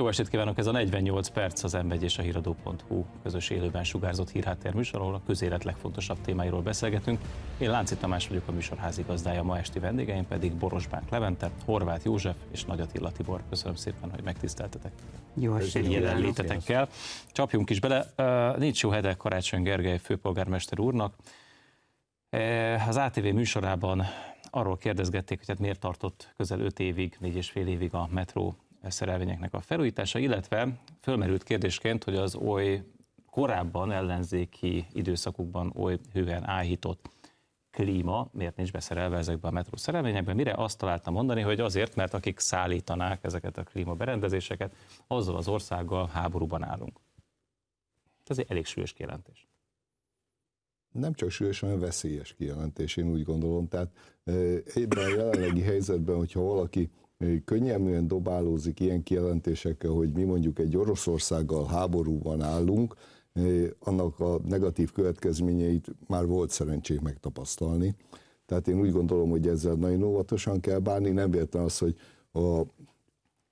Jó estét kívánok! Ez a 48 perc az m és a híradó.hu közös élőben sugárzott hírháttér műsor, ahol a közélet legfontosabb témáiról beszélgetünk. Én Lánci Tamás vagyok a műsor házigazdája, ma esti vendégeim pedig Borosbánk Levente, Horváth József és Nagy Attila Tibor. Köszönöm szépen, hogy megtiszteltetek. Jó estét jelenlétetekkel. Csapjunk is bele. Nincs jó hede Karácsony Gergely főpolgármester úrnak. Az ATV műsorában arról kérdezgették, hogy hát miért tartott közel 5 évig, 4 és fél évig a metró szerelvényeknek a felújítása, illetve fölmerült kérdésként, hogy az oly korábban ellenzéki időszakukban oly hűen áhított klíma miért nincs beszerelve ezekbe a metró szerelvényekbe, mire azt találtam mondani, hogy azért, mert akik szállítanák ezeket a klímaberendezéseket, azzal az országgal háborúban állunk. Ez egy elég súlyos kijelentés. Nem csak súlyos, hanem veszélyes kijelentés, én úgy gondolom. Tehát ebben a jelenlegi helyzetben, hogyha valaki könnyelműen dobálózik ilyen kijelentésekkel, hogy mi mondjuk egy Oroszországgal háborúban állunk, annak a negatív következményeit már volt szerencsém megtapasztalni. Tehát én úgy gondolom, hogy ezzel nagyon óvatosan kell bánni, nem véletlen az, hogy a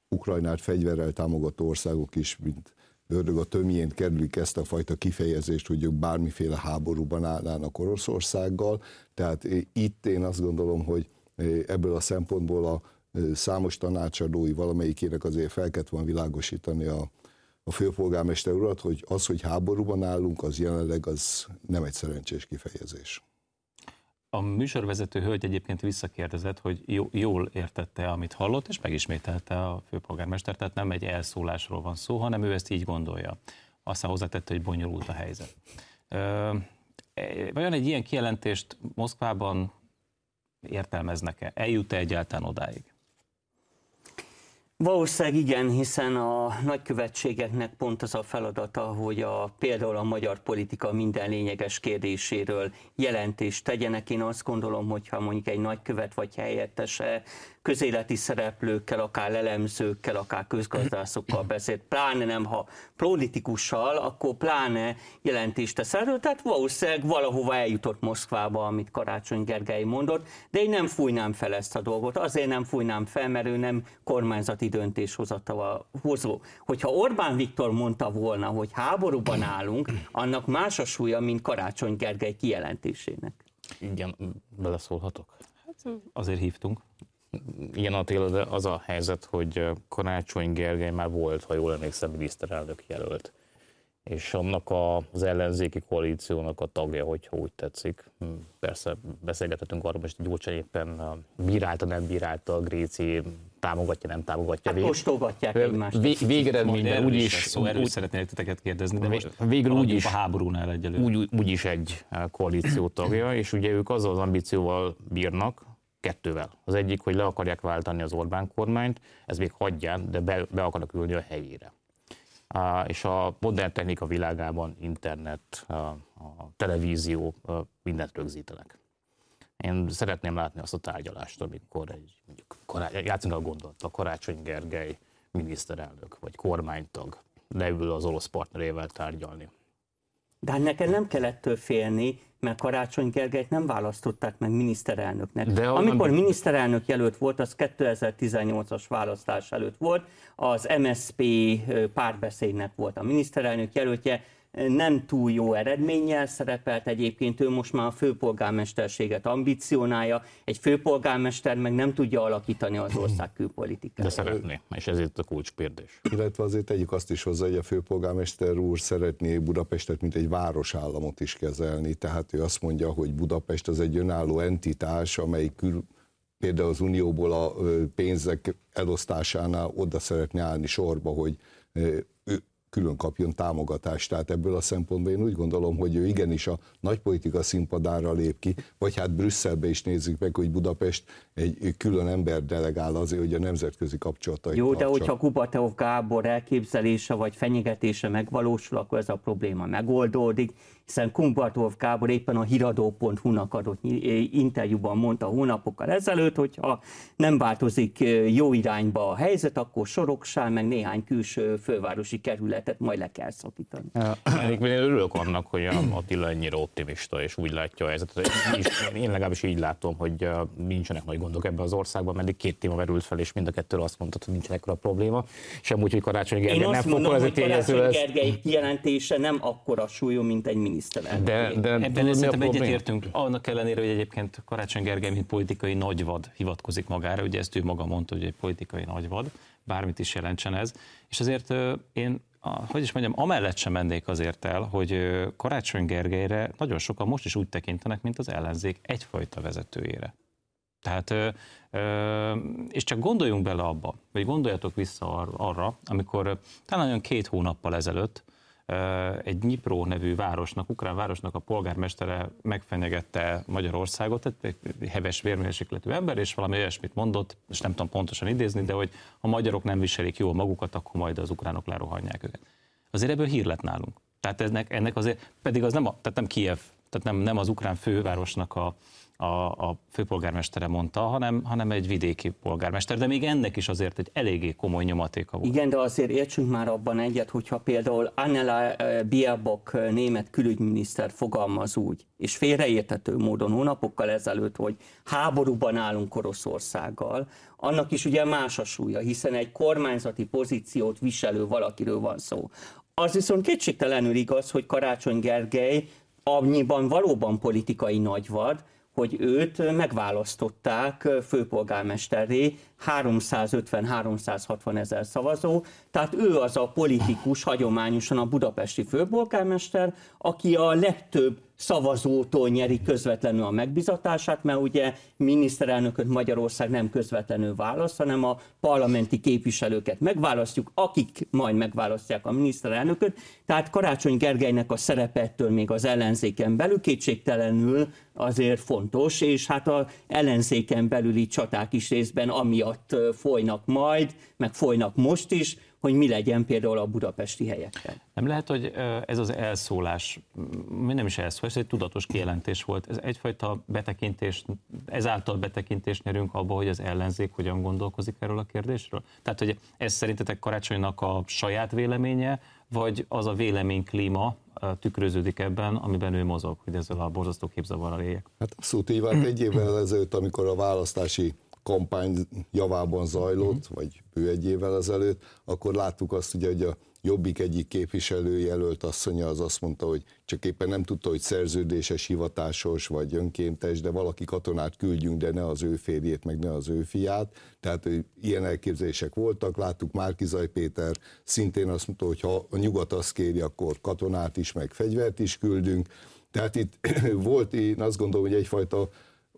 Ukrajnát fegyverrel támogató országok is, mint ördög a tömjén kerülik ezt a fajta kifejezést, hogy ők bármiféle háborúban állnának Oroszországgal. Tehát itt én azt gondolom, hogy ebből a szempontból a számos tanácsadói valamelyikének azért fel kellett volna világosítani a, a főpolgármester urat, hogy az, hogy háborúban állunk, az jelenleg az nem egy szerencsés kifejezés. A műsorvezető hölgy egyébként visszakérdezett, hogy jól értette, amit hallott, és megismételte a főpolgármester, tehát nem egy elszólásról van szó, hanem ő ezt így gondolja. Aztán hozzátette, hogy bonyolult a helyzet. E, vajon egy ilyen kijelentést Moszkvában értelmeznek-e? Eljut-e egyáltalán odáig? Valószínűleg igen, hiszen a nagykövetségeknek pont az a feladata, hogy a, például a magyar politika minden lényeges kérdéséről jelentést tegyenek. Én azt gondolom, hogyha mondjuk egy nagykövet vagy helyettese közéleti szereplőkkel, akár elemzőkkel, akár közgazdászokkal beszélt, pláne nem, ha politikussal, akkor pláne jelentést tesz erről, tehát valószínűleg valahova eljutott Moszkvába, amit Karácsony Gergely mondott, de én nem fújnám fel ezt a dolgot, azért nem fújnám fel, mert ő nem kormányzati döntéshozó. Hogyha Orbán Viktor mondta volna, hogy háborúban állunk, annak más a súlya, mint Karácsony Gergely kijelentésének. Igen, beleszólhatok? Hát azért hívtunk igen, Attila, de az a helyzet, hogy Karácsony Gergely már volt, ha jól emlékszem, miniszterelnök jelölt. És annak az ellenzéki koalíciónak a tagja, hogyha úgy tetszik. Hm, persze beszélgethetünk arról, hogy Gyurcsány éppen bírálta, nem bírálta, a Gréci támogatja, nem támogatja. Hát kóstolgatják egymást. Vég, végeredményben úgy is... Szó, erről úgy, szeretnék titeket kérdezni, de most végül úgy is, a háborúnál egyelőre. Úgy, úgy is egy koalíció tagja, és ugye ők azzal az ambícióval bírnak, kettővel. Az egyik, hogy le akarják váltani az Orbán kormányt, ez még hagyján, de be, be akarnak ülni a helyére. És a modern technika világában internet, a, televízió, mindent rögzítenek. Én szeretném látni azt a tárgyalást, amikor egy, mondjuk, játszunk a gondolat, a Karácsony Gergely miniszterelnök vagy kormánytag leül az orosz partnerével tárgyalni. De hát neked nem kellett félni, mert Karácsony Gergelyt nem választották meg miniszterelnöknek. De Amikor miniszterelnök jelölt volt, az 2018-as választás előtt volt, az MSP párbeszédnek volt a miniszterelnök jelöltje, nem túl jó eredménnyel szerepelt egyébként, ő most már a főpolgármesterséget ambicionálja, egy főpolgármester meg nem tudja alakítani az ország külpolitikát. De szeretné, és ez itt a kulcskérdés. Illetve azért tegyük azt is hozzá, hogy a főpolgármester úr szeretné Budapestet, mint egy városállamot is kezelni, tehát ő azt mondja, hogy Budapest az egy önálló entitás, amely kül, például az Unióból a pénzek elosztásánál oda szeretne állni sorba, hogy külön kapjon támogatást. Tehát ebből a szempontból én úgy gondolom, hogy ő igenis a nagypolitika színpadára lép ki, vagy hát Brüsszelbe is nézzük meg, hogy Budapest egy külön ember delegál azért, hogy a nemzetközi kapcsolatai. Jó, tartsa. de hogyha Kubateov Gábor elképzelése vagy fenyegetése megvalósul, akkor ez a probléma megoldódik, hiszen Kumbartov Kábor éppen a hiradó.hu-nak adott interjúban mondta hónapokkal ezelőtt, hogy ha nem változik jó irányba a helyzet, akkor Soroksán meg néhány külső fővárosi kerületet majd le kell szakítani. Én örülök annak, hogy Attila ennyire optimista és úgy látja a helyzetet. Én legalábbis így látom, hogy nincsenek nagy gondok ebben az országban, mert két téma merült fel, és mind a kettő azt mondta, hogy nincsenek a probléma. Sem úgy, hogy Karácsony Gergely nem fog ez a tényező lesz. Gergely kijelentése nem akkora súlyú, mint egy miniszterelnök. De, de Ebben szerintem egyetértünk, annak ellenére, hogy egyébként Karácsony Gergely, mint politikai nagyvad hivatkozik magára, ugye ezt ő maga mondta, hogy egy politikai nagyvad, bármit is jelentsen ez, és azért én hogy is mondjam, amellett sem mennék azért el, hogy Karácsony Gergelyre nagyon sokan most is úgy tekintenek, mint az ellenzék egyfajta vezetőjére. Tehát, és csak gondoljunk bele abba, vagy gondoljatok vissza arra, amikor talán olyan két hónappal ezelőtt egy Nyipró nevű városnak, ukrán városnak a polgármestere megfenyegette Magyarországot, egy heves vérmérsékletű ember, és valami olyasmit mondott, és nem tudom pontosan idézni, de hogy ha magyarok nem viselik jól magukat, akkor majd az ukránok lerohanják őket. Azért ebből hír lett nálunk. Tehát ennek, ennek azért, pedig az nem, a, tehát nem Kiev, tehát nem, nem az ukrán fővárosnak a, a, a főpolgármestere mondta, hanem, hanem egy vidéki polgármester, de még ennek is azért egy eléggé komoly nyomatéka volt. Igen, de azért értsünk már abban egyet, hogyha például Annela eh, Biabok eh, német külügyminiszter fogalmaz úgy, és félreértető módon hónapokkal ezelőtt, hogy háborúban állunk Oroszországgal, annak is ugye más a súlya, hiszen egy kormányzati pozíciót viselő valakiről van szó. Az viszont kétségtelenül igaz, hogy Karácsony Gergely annyiban valóban politikai nagyvad, hogy őt megválasztották főpolgármesterré, 350-360 ezer szavazó, tehát ő az a politikus hagyományosan a budapesti főpolgármester, aki a legtöbb szavazótól nyeri közvetlenül a megbizatását, mert ugye miniszterelnököt Magyarország nem közvetlenül választ, hanem a parlamenti képviselőket megválasztjuk, akik majd megválasztják a miniszterelnököt. Tehát Karácsony Gergelynek a szerepettől még az ellenzéken belül kétségtelenül azért fontos, és hát az ellenzéken belüli csaták is részben amiatt folynak majd, meg folynak most is, hogy mi legyen például a budapesti helyekkel. Nem lehet, hogy ez az elszólás, mi nem is elszólás, ez egy tudatos kijelentés volt. Ez egyfajta betekintés, ezáltal betekintést nyerünk abba, hogy az ellenzék hogyan gondolkozik erről a kérdésről? Tehát, hogy ez szerintetek Karácsonynak a saját véleménye, vagy az a véleményklíma tükröződik ebben, amiben ő mozog, hogy ezzel a borzasztó képzavarral éljek? Hát abszolút így vált egy évvel ezelőtt, amikor a választási kampány javában zajlott, uh-huh. vagy bő egy évvel ezelőtt, akkor láttuk azt ugye, hogy a Jobbik egyik képviselőjelölt asszonya az azt mondta, hogy csak éppen nem tudta, hogy szerződéses, hivatásos vagy önkéntes, de valaki katonát küldjünk, de ne az ő férjét, meg ne az ő fiát. Tehát ilyen elképzelések voltak. Láttuk Márkizaj Péter szintén azt mondta, hogy ha a nyugat azt kéri, akkor katonát is, meg fegyvert is küldünk. Tehát itt volt, én azt gondolom, hogy egyfajta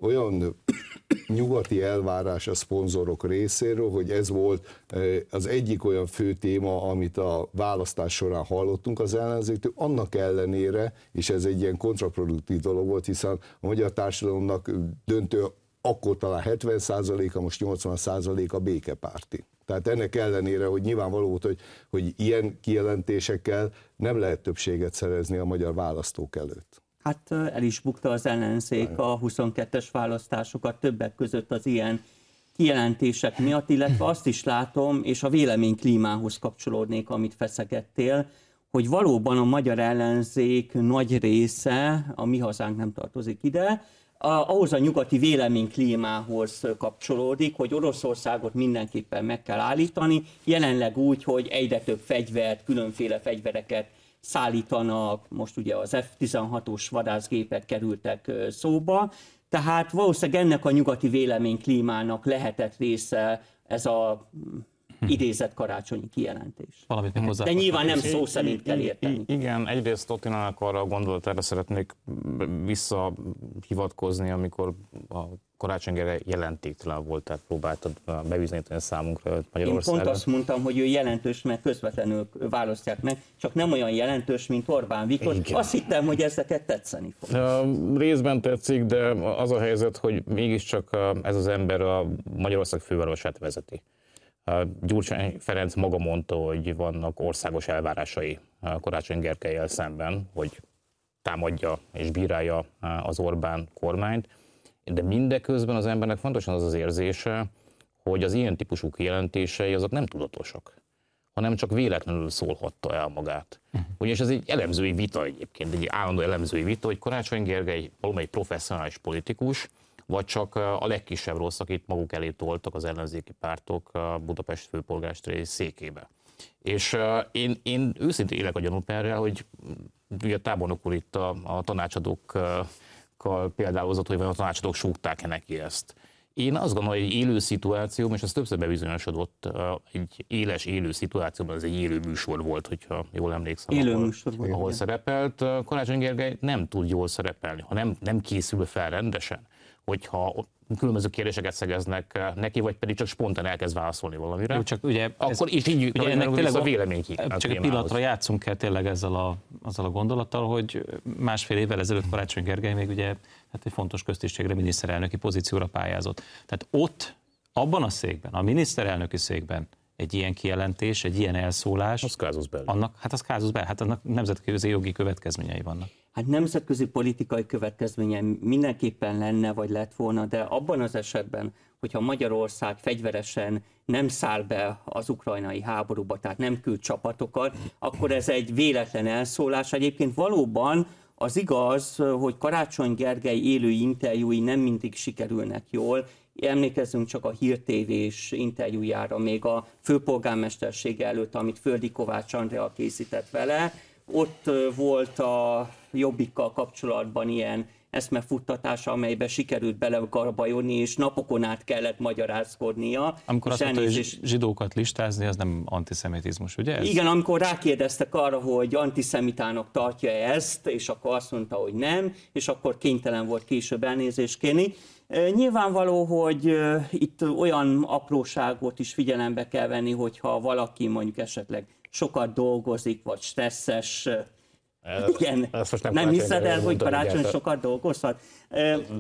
olyan nyugati elvárás a szponzorok részéről, hogy ez volt az egyik olyan fő téma, amit a választás során hallottunk az ellenzéktől, annak ellenére, és ez egy ilyen kontraproduktív dolog volt, hiszen a magyar társadalomnak döntő akkor talán 70%-a, most 80%-a békepárti. Tehát ennek ellenére, hogy nyilvánvaló volt, hogy, hogy ilyen kijelentésekkel nem lehet többséget szerezni a magyar választók előtt. Hát el is bukta az ellenzék a 22-es választásokat többek között az ilyen kijelentések miatt, illetve azt is látom, és a véleményklímához kapcsolódnék, amit feszegettél, hogy valóban a magyar ellenzék nagy része, a mi hazánk nem tartozik ide, ahhoz a nyugati véleményklímához kapcsolódik, hogy Oroszországot mindenképpen meg kell állítani, jelenleg úgy, hogy egyre több fegyvert, különféle fegyvereket szállítanak, most ugye az F-16-os vadászgépek kerültek szóba, tehát valószínűleg ennek a nyugati véleményklímának lehetett része ez a. idézett karácsonyi kijelentés. Valamit még hozzá. De nyilván nem szó szerint kell érteni. Igen, egyrészt Ottinának arra a gondolatára szeretnék visszahivatkozni, amikor a karácsonyra jelentéktelen volt, tehát próbáltad bebizonyítani a számunkra Magyarországon. Én pont azt mondtam, hogy ő jelentős, mert közvetlenül választják meg, csak nem olyan jelentős, mint Orbán Viktor. Igen. Azt hittem, hogy ezeket tetszeni fog. Részben tetszik, de az a helyzet, hogy mégiscsak ez az ember a Magyarország fővárosát vezeti. Gyurcsány Ferenc maga mondta, hogy vannak országos elvárásai Karácsony Gerkelyel szemben, hogy támadja és bírálja az Orbán kormányt, de mindeközben az embernek fontosan az az érzése, hogy az ilyen típusú kijelentései azok nem tudatosak, hanem csak véletlenül szólhatta el magát. Uh-huh. Ugyanis ez egy elemzői vita egyébként, egy állandó elemzői vita, hogy Karácsony Gergely valamelyik professzionális politikus, vagy csak a legkisebb rossz, akit maguk elé toltak az ellenzéki pártok a Budapest főpolgármesteri székébe. És én, én őszintén élek a gyanúperrel, hogy ugye a tábornok úr itt a, a tanácsadókkal például hogy a tanácsadók súgták-e neki ezt. Én azt gondolom, hogy egy élő szituáció, és ez többször bebizonyosodott, egy éles élő szituációban, ez egy élő műsor volt, hogyha jól emlékszem, élő ahol, műsor volt, ahol szerepelt. Karácsony Gergely nem tud jól szerepelni, ha nem, nem készül fel rendesen, hogyha különböző kérdéseket szegeznek eh, neki, vagy pedig csak spontán elkezd válaszolni valamire. Jó, csak ugye akkor ez, is így ugye ennek tényleg a vélemény ki. Csak egy pillanatra játszunk kell tényleg ezzel a, azzal a gondolattal, hogy másfél évvel ezelőtt Karácsony Gergely még ugye hát egy fontos köztisztségre, miniszterelnöki pozícióra pályázott. Tehát ott, abban a székben, a miniszterelnöki székben egy ilyen kijelentés, egy ilyen elszólás, az. Annak, hát az kázusz belül, hát annak nemzetközi jogi következményei vannak. Hát nemzetközi politikai következménye mindenképpen lenne, vagy lett volna, de abban az esetben, hogyha Magyarország fegyveresen nem száll be az ukrajnai háborúba, tehát nem küld csapatokat, akkor ez egy véletlen elszólás. Egyébként valóban az igaz, hogy Karácsony Gergely élő interjúi nem mindig sikerülnek jól. Emlékezzünk csak a hírtévés interjújára, még a főpolgármesterség előtt, amit Földi Kovács Andrea készített vele. Ott volt a Jobbikkal kapcsolatban ilyen eszmefuttatása, amelybe sikerült belegarbajodni, és napokon át kellett magyarázkodnia. Amikor azt mondta, hogy zsidókat listázni, az nem antiszemitizmus, ugye? Ez? Igen, amikor rákérdeztek arra, hogy antiszemitának tartja ezt, és akkor azt mondta, hogy nem, és akkor kénytelen volt később elnézést kérni. Nyilvánvaló, hogy itt olyan apróságot is figyelembe kell venni, hogyha valaki mondjuk esetleg sokat dolgozik, vagy stresszes igen, ezt most nem, nem hiszed el, hogy karácsony sokat dolgozhat?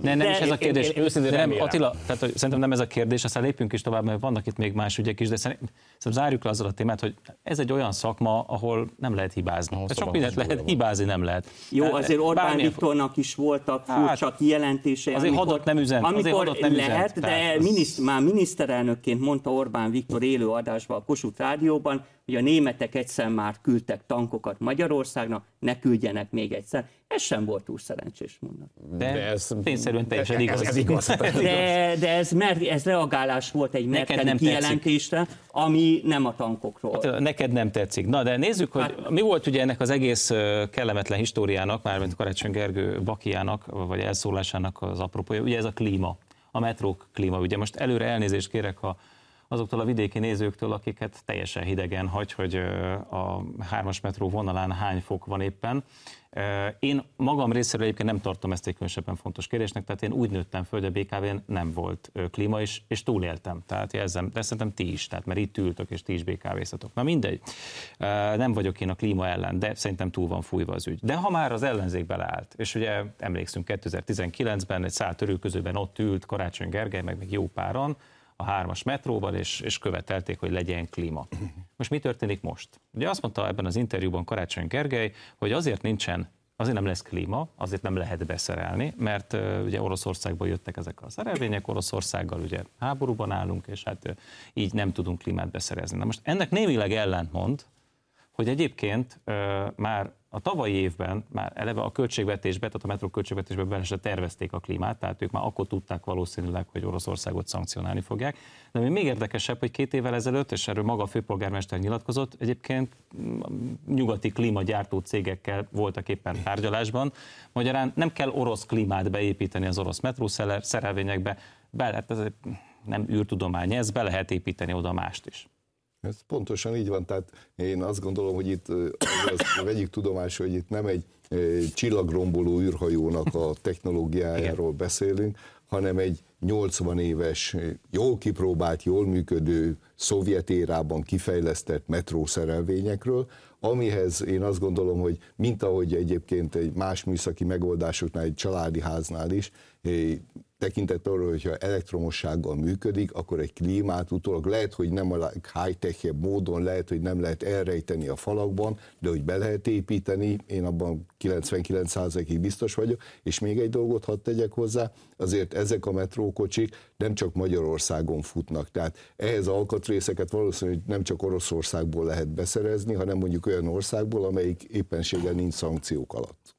Nem, nem is ez a kérdés. Én, őszintén nem, Attila, tehát, hogy szerintem nem ez a kérdés, aztán lépjünk is tovább, mert vannak itt még más ügyek is, de szerintem, szerintem zárjuk le azzal a témát, hogy ez egy olyan szakma, ahol nem lehet hibázni. Ahol csak mindent lehet, hibázni nem lehet. Jó, azért Orbán Bármilyen... Viktornak is voltak hát, furcsa kijelentései. Azért amikor, hadot nem üzent. Amikor azért nem lehet, üzent, de az... miniszt, már miniszterelnökként mondta Orbán Viktor élő adásban a Kossuth Rádióban, hogy a németek egyszer már küldtek tankokat Magyarországnak, ne küldjenek még egyszer. Ez sem volt túl szerencsés mondat. De, de ez tényszerűen teljesen igaz. Ez, ez igaz. De, de ez, mer, ez reagálás volt egy merkeli kijelentésre, ami nem a tankokról. Hát, neked nem tetszik. Na, de nézzük, hogy hát, mi volt ugye ennek az egész kellemetlen históriának, mármint Karácsony Gergő Bakiának, vagy elszólásának az apropója, ugye ez a klíma, a metrók klíma. Ugye most előre elnézést kérek, ha azoktól a vidéki nézőktől, akiket teljesen hidegen hagy, hogy a hármas metró vonalán hány fok van éppen. Én magam részéről egyébként nem tartom ezt egy különösebben fontos kérdésnek, tehát én úgy nőttem föl, hogy a BKV-n nem volt klíma, és, és túléltem. Tehát jelzem, de szerintem ti is, tehát mert itt ültök, és ti is BKV-szatok. Na mindegy, nem vagyok én a klíma ellen, de szerintem túl van fújva az ügy. De ha már az ellenzék beleállt, és ugye emlékszünk 2019-ben egy szál törőközőben ott ült Karácsony Gergely, meg még jó páran, a hármas metróval, és, és követelték, hogy legyen klíma. Most mi történik most? Ugye azt mondta ebben az interjúban Karácsony Gergely, hogy azért nincsen azért nem lesz klíma, azért nem lehet beszerelni, mert ugye Oroszországból jöttek ezek a szerelvények, Oroszországgal ugye háborúban állunk, és hát így nem tudunk klímát beszerezni. Na most ennek némileg ellentmond, hogy egyébként már a tavalyi évben már eleve a költségvetésbe, tehát a metró költségvetésbe bele se tervezték a klímát, tehát ők már akkor tudták valószínűleg, hogy Oroszországot szankcionálni fogják. De ami még érdekesebb, hogy két évvel ezelőtt, és erről maga a főpolgármester nyilatkozott, egyébként nyugati klímagyártó cégekkel voltak éppen tárgyalásban. Magyarán nem kell orosz klímát beépíteni az orosz metró szerelvényekbe, be, hát ez nem űrtudomány, ez be lehet építeni oda mást is. Ez pontosan így van, tehát én azt gondolom, hogy itt az, vegyük tudomásra, hogy itt nem egy csillagromboló űrhajónak a technológiájáról beszélünk, hanem egy 80 éves, jól kipróbált, jól működő, szovjet érában kifejlesztett metrószerelvényekről, amihez én azt gondolom, hogy mint ahogy egyébként egy más műszaki megoldásoknál, egy családi háznál is, tekintet arra, hogyha elektromossággal működik, akkor egy klímát utólag lehet, hogy nem a high-tech módon, lehet, hogy nem lehet elrejteni a falakban, de hogy be lehet építeni, én abban 99%-ig biztos vagyok, és még egy dolgot hadd tegyek hozzá, azért ezek a metrókocsik nem csak Magyarországon futnak, tehát ehhez alkatrészeket valószínűleg nem csak Oroszországból lehet beszerezni, hanem mondjuk olyan országból, amelyik éppenséggel nincs szankciók alatt.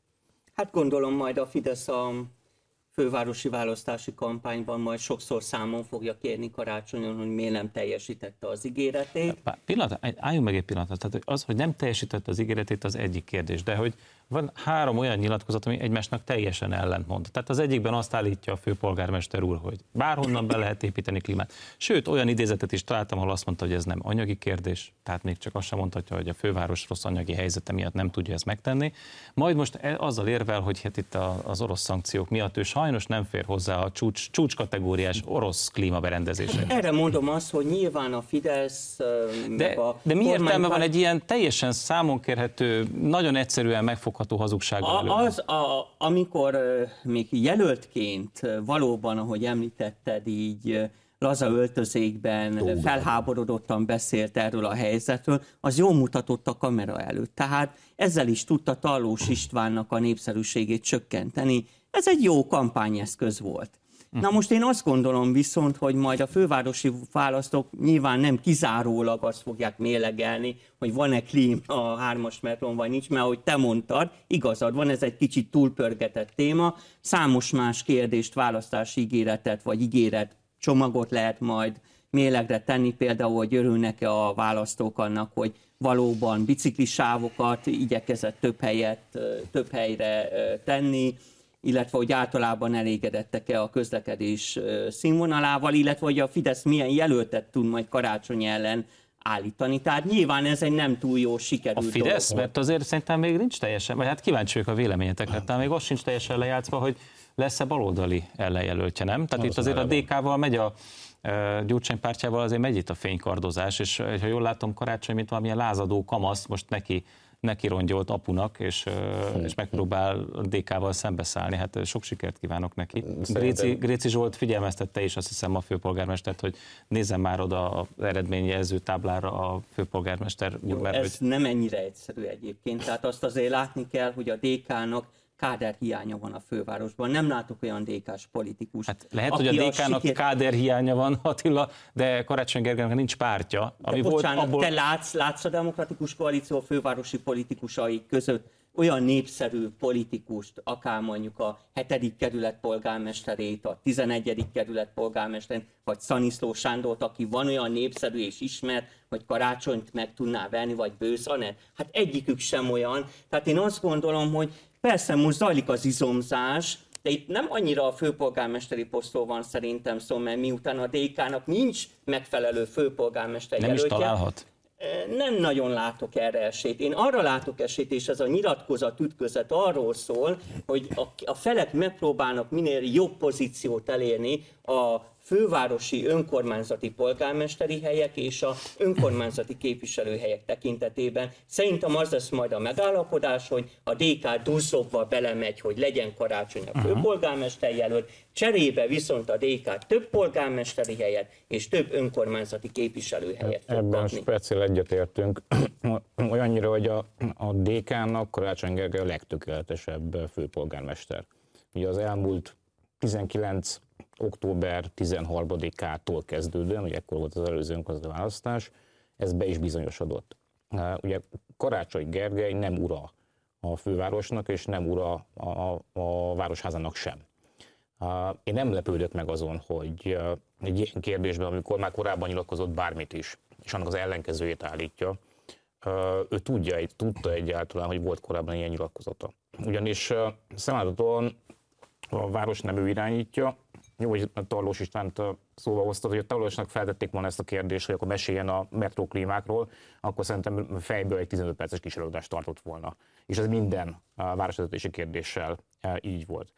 Hát gondolom majd a Fidesz a fővárosi választási kampányban majd sokszor számon fogja kérni karácsonyon, hogy miért nem teljesítette az ígéretét. Pillanat, álljunk meg egy pillanatot. Tehát az, hogy nem teljesítette az ígéretét, az egyik kérdés. De hogy van három olyan nyilatkozat, ami egymásnak teljesen ellentmond. Tehát az egyikben azt állítja a főpolgármester úr, hogy bárhonnan be lehet építeni klímát. Sőt, olyan idézetet is találtam, ahol azt mondta, hogy ez nem anyagi kérdés, tehát még csak azt sem mondhatja, hogy a főváros rossz anyagi helyzete miatt nem tudja ezt megtenni. Majd most e- azzal érvel, hogy hát itt az orosz szankciók miatt ő sajnos nem fér hozzá a csúcs, csúcs kategóriás orosz klímaberendezésre. Erre mondom azt, hogy nyilván a Fidesz de, a de mi értelme van egy ilyen teljesen számonkérhető, nagyon egyszerűen megfogható megfogható hazugság a, Az, a, amikor még jelöltként valóban, ahogy említetted, így laza öltözékben Tóban. felháborodottan beszélt erről a helyzetről, az jól mutatott a kamera előtt. Tehát ezzel is tudta Tallós Istvánnak a népszerűségét csökkenteni. Ez egy jó kampányeszköz volt. Na most én azt gondolom viszont, hogy majd a fővárosi választók nyilván nem kizárólag azt fogják mélegelni, hogy van-e klím a hármas metron, vagy nincs, mert ahogy te mondtad, igazad van, ez egy kicsit túlpörgetett téma. Számos más kérdést, választási ígéretet, vagy ígéret csomagot lehet majd mélegre tenni, például, hogy örülnek-e a választók annak, hogy valóban biciklisávokat igyekezett több helyet, több helyre tenni, illetve hogy általában elégedettek-e a közlekedés színvonalával, illetve hogy a Fidesz milyen jelöltet tud majd karácsony ellen állítani. Tehát nyilván ez egy nem túl jó sikerült A Fidesz? Dolog. Mert azért szerintem még nincs teljesen, vagy hát kíváncsi vagyok a véleményetekre, tehát még az sincs teljesen lejátszva, hogy lesz-e baloldali ellenjelöltje, nem? Tehát az itt azért a DK-val megy a Gyurcsány pártjával azért megy itt a fénykardozás, és ha jól látom, karácsony, mint valamilyen lázadó kamasz, most neki neki rongyolt apunak, és, és megpróbál DK-val szembeszállni. Hát sok sikert kívánok neki. Gréci, Gréci Zsolt figyelmeztette is azt hiszem a főpolgármestert, hogy nézzen már oda az eredményjelző táblára a főpolgármester úr. Jó, mert ez hogy... nem ennyire egyszerű egyébként. Tehát azt azért látni kell, hogy a DK-nak káder hiánya van a fővárosban. Nem látok olyan DK-s politikus. Hát lehet, hogy a DK-nak siker... káder hiánya van, Attila, de Karácsony Gergelynek nincs pártja. Ami de bocsánat, volt, abból... te látsz, látsz a demokratikus koalíció fővárosi politikusai között olyan népszerű politikust, akár mondjuk a 7. kerület polgármesterét, a 11. kerület polgármesterét, vagy Szaniszló Sándort, aki van olyan népszerű és ismert, hogy karácsonyt meg tudná venni, vagy bőszanet. Hát egyikük sem olyan. Tehát én azt gondolom, hogy Persze, most zajlik az izomzás, de itt nem annyira a főpolgármesteri posztról van szerintem szó, mert miután a DK-nak nincs megfelelő főpolgármester Nem jelöltje, is találhat? Nem nagyon látok erre esélyt. Én arra látok esélyt, és ez a nyilatkozat ütközet arról szól, hogy a, a felek megpróbálnak minél jobb pozíciót elérni a fővárosi önkormányzati polgármesteri helyek és a önkormányzati képviselőhelyek tekintetében. Szerintem az lesz majd a megállapodás, hogy a DK duzzogva belemegy, hogy legyen karácsony a főpolgármester jelölt, cserébe viszont a DK több polgármesteri helyet és több önkormányzati képviselőhelyet fog Ebben speciál egyetértünk. Olyannyira, hogy a, a DK-nak Karácsony Gergely a legtökéletesebb főpolgármester. Ugye az elmúlt 19 október 13-ától kezdődően, ugye ekkor volt az előző önkormányzati ez be is bizonyosodott. Ugye Karácsony Gergely nem ura a fővárosnak, és nem ura a, a, városházának sem. Én nem lepődök meg azon, hogy egy ilyen kérdésben, amikor már korábban nyilatkozott bármit is, és annak az ellenkezőjét állítja, ő tudja, tudta egyáltalán, hogy volt korábban ilyen nyilatkozata. Ugyanis szemléltatóan a város nem ő irányítja, jó, hogy Tarlós Istvánt szóval hoztad, hogy a Tarlósnak feltették volna ezt a kérdést, hogy akkor meséljen a metróklímákról, akkor szerintem fejből egy 15 perces kísérlőadást tartott volna. És ez minden városvezetési kérdéssel így volt.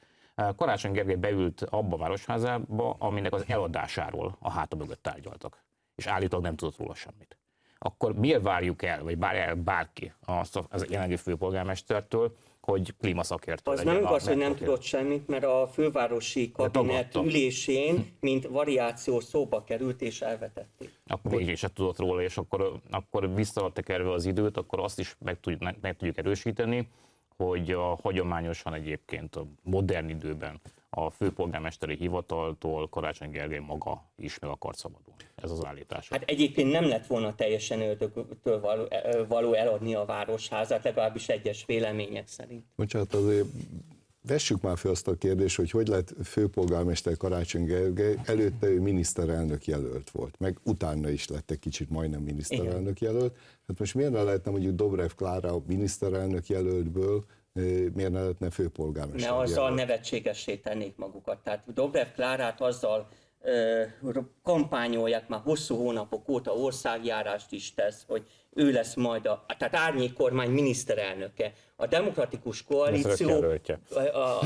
Karácsony Gergely beült abba a városházába, aminek az eladásáról a háta mögött tárgyaltak. És állítólag nem tudott róla semmit. Akkor miért várjuk el, vagy bár el bárki azt az jelenlegi főpolgármestertől, hogy klímaszakértő Az nem igaz, hogy nem tudott semmit, mert a fővárosi kabinet ülésén, mint variáció szóba került és elvetették. akkor végig se tudott róla, és akkor, akkor visszatekerve az időt, akkor azt is meg, tud, meg, meg tudjuk erősíteni, hogy a hagyományosan egyébként a modern időben a főpolgármesteri hivataltól Karácsony Gergely maga is meg akart szabadulni. Ez az állítás. Hát egyébként nem lett volna teljesen őtől való, való eladni a városházát, legalábbis egyes vélemények szerint. Bocsánat, azért vessük már fel azt a kérdést, hogy hogy lett főpolgármester Karácsony Gergely, előtte ő miniszterelnök jelölt volt, meg utána is lett egy kicsit majdnem miniszterelnök jelölt. Hát most miért ne lehetne mondjuk Dobrev Klára a miniszterelnök jelöltből, miért ne lehetne főpolgármester Ne azzal jelölt? nevetségessé tennék magukat. Tehát Dobrev Klárát azzal ö, kampányolják már hosszú hónapok óta, országjárást is tesz, hogy ő lesz majd a, tehát árnyék kormány miniszterelnöke. A demokratikus koalíció, a, a,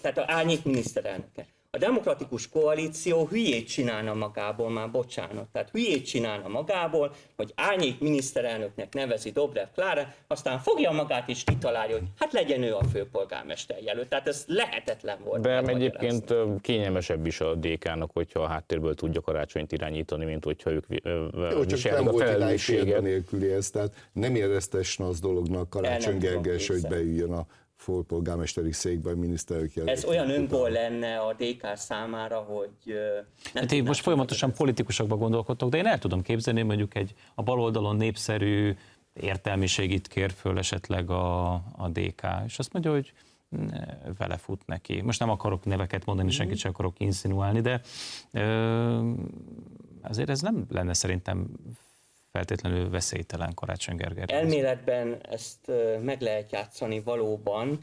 tehát a árnyék miniszterelnöke. A demokratikus koalíció hülyét csinálna magából, már bocsánat, tehát hülyét csinálna magából, hogy árnyék miniszterelnöknek nevezi Dobrev Klára, aztán fogja magát és kitalálja, hogy hát legyen ő a főpolgármester jelölt. Tehát ez lehetetlen volt. De egyébként kényelmesebb is a DK-nak, hogyha a háttérből tudja karácsonyt irányítani, mint hogyha ők Jó, csak nem a volt felelősséget. nélküli ez, tehát nem érezte az dolognak Karácsony Gergely, hogy beüljön a főpolgármesteri székbe, a miniszterelnök jelölt. Ez olyan önból lenne a DK számára, hogy nem Hát én most folyamatosan politikusokba gondolkodtok, de én el tudom képzelni, mondjuk egy a baloldalon népszerű értelmiségit kér föl esetleg a, a DK, és azt mondja, hogy ne, vele fut neki. Most nem akarok neveket mondani, senkit sem akarok insinuálni, de ö, azért ez nem lenne szerintem feltétlenül veszélytelen Karácsony Gergely. Elméletben ezt meg lehet játszani valóban,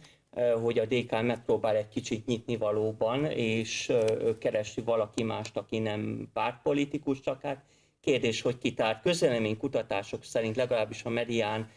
hogy a DK megpróbál egy kicsit nyitni valóban, és keresi valaki mást, aki nem pártpolitikus, csak hát kérdés, hogy kitárt. Közleménykutatások szerint legalábbis a mediánnak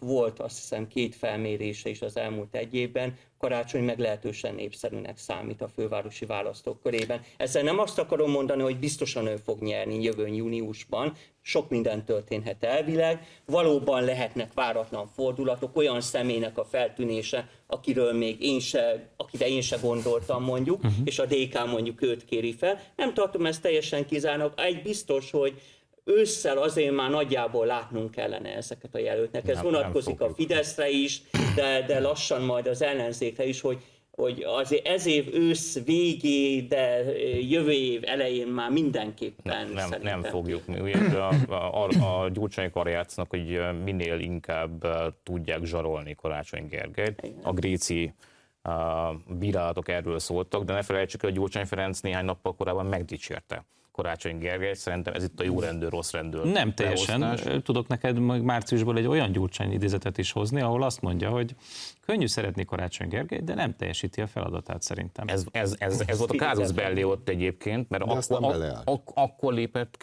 volt azt hiszem két felmérése is az elmúlt egy évben, Karácsony meglehetősen népszerűnek számít a fővárosi választók körében. Ezzel nem azt akarom mondani, hogy biztosan ő fog nyerni jövőn júniusban, sok minden történhet elvileg, valóban lehetnek váratlan fordulatok, olyan személynek a feltűnése, akiről még én se, akire én se gondoltam mondjuk, uh-huh. és a DK mondjuk őt kéri fel. Nem tartom ezt teljesen kizárnak. Egy biztos, hogy ősszel azért már nagyjából látnunk kellene ezeket a jelöltnek. Ez Nem- nem vonatkozik a fogjuk. Fideszre is, de, de lassan majd az ellenzékre is, hogy hogy azért ez év ősz végé, de jövő év elején már mindenképpen Nem, nem, nem fogjuk. Mi ugye a, a, a, a gyurcsányok arra játszanak, hogy minél inkább eh, tudják zsarolni Karácsony Gergelyt. A gréci a bírálatok erről szóltak, de ne felejtsük el, hogy Gyurcsány Ferenc néhány nappal korábban megdicsérte Karácsony Gergely. Szerintem ez itt a jó rendőr, rossz rendőr. Nem teljesen. beosztás. Tudok neked majd márciusból egy olyan gyurcsány idézetet is hozni, ahol azt mondja, hogy könnyű szeretni Karácsony Gergely, de nem teljesíti a feladatát szerintem. Ez, ez, ez, ez volt a kázus belli ott egyébként, mert akkor, ak, ak, akkor lépett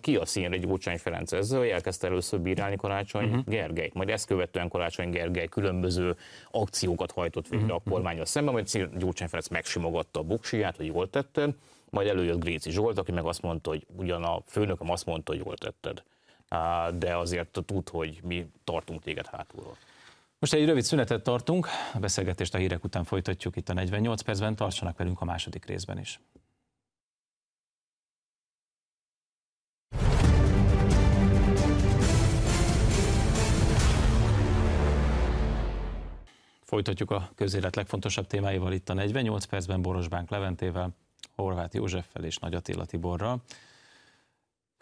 ki- a színre Gyurcsány Ferenc ezzel, hogy elkezdte először bírálni Karácsony uh-huh. Gergelyt. Majd ezt követően Karácsony Gergely különböző akciókat hajtott végre uh-huh. a kormányos szemben, majd Gyurcsány Ferenc megsimogatta a buksiját, hogy jól tetted, majd előjött Gréci Zsolt, aki meg azt mondta, hogy ugyan a főnököm azt mondta, hogy jól tetted. De azért tud, hogy mi tartunk téged hátulról. Most egy rövid szünetet tartunk, a beszélgetést a hírek után folytatjuk itt a 48 percben, tartsanak velünk a második részben is. Folytatjuk a közélet legfontosabb témáival itt a 48 percben Borosbánk Leventével, Horváth Józseffel és Nagy Attila Tiborral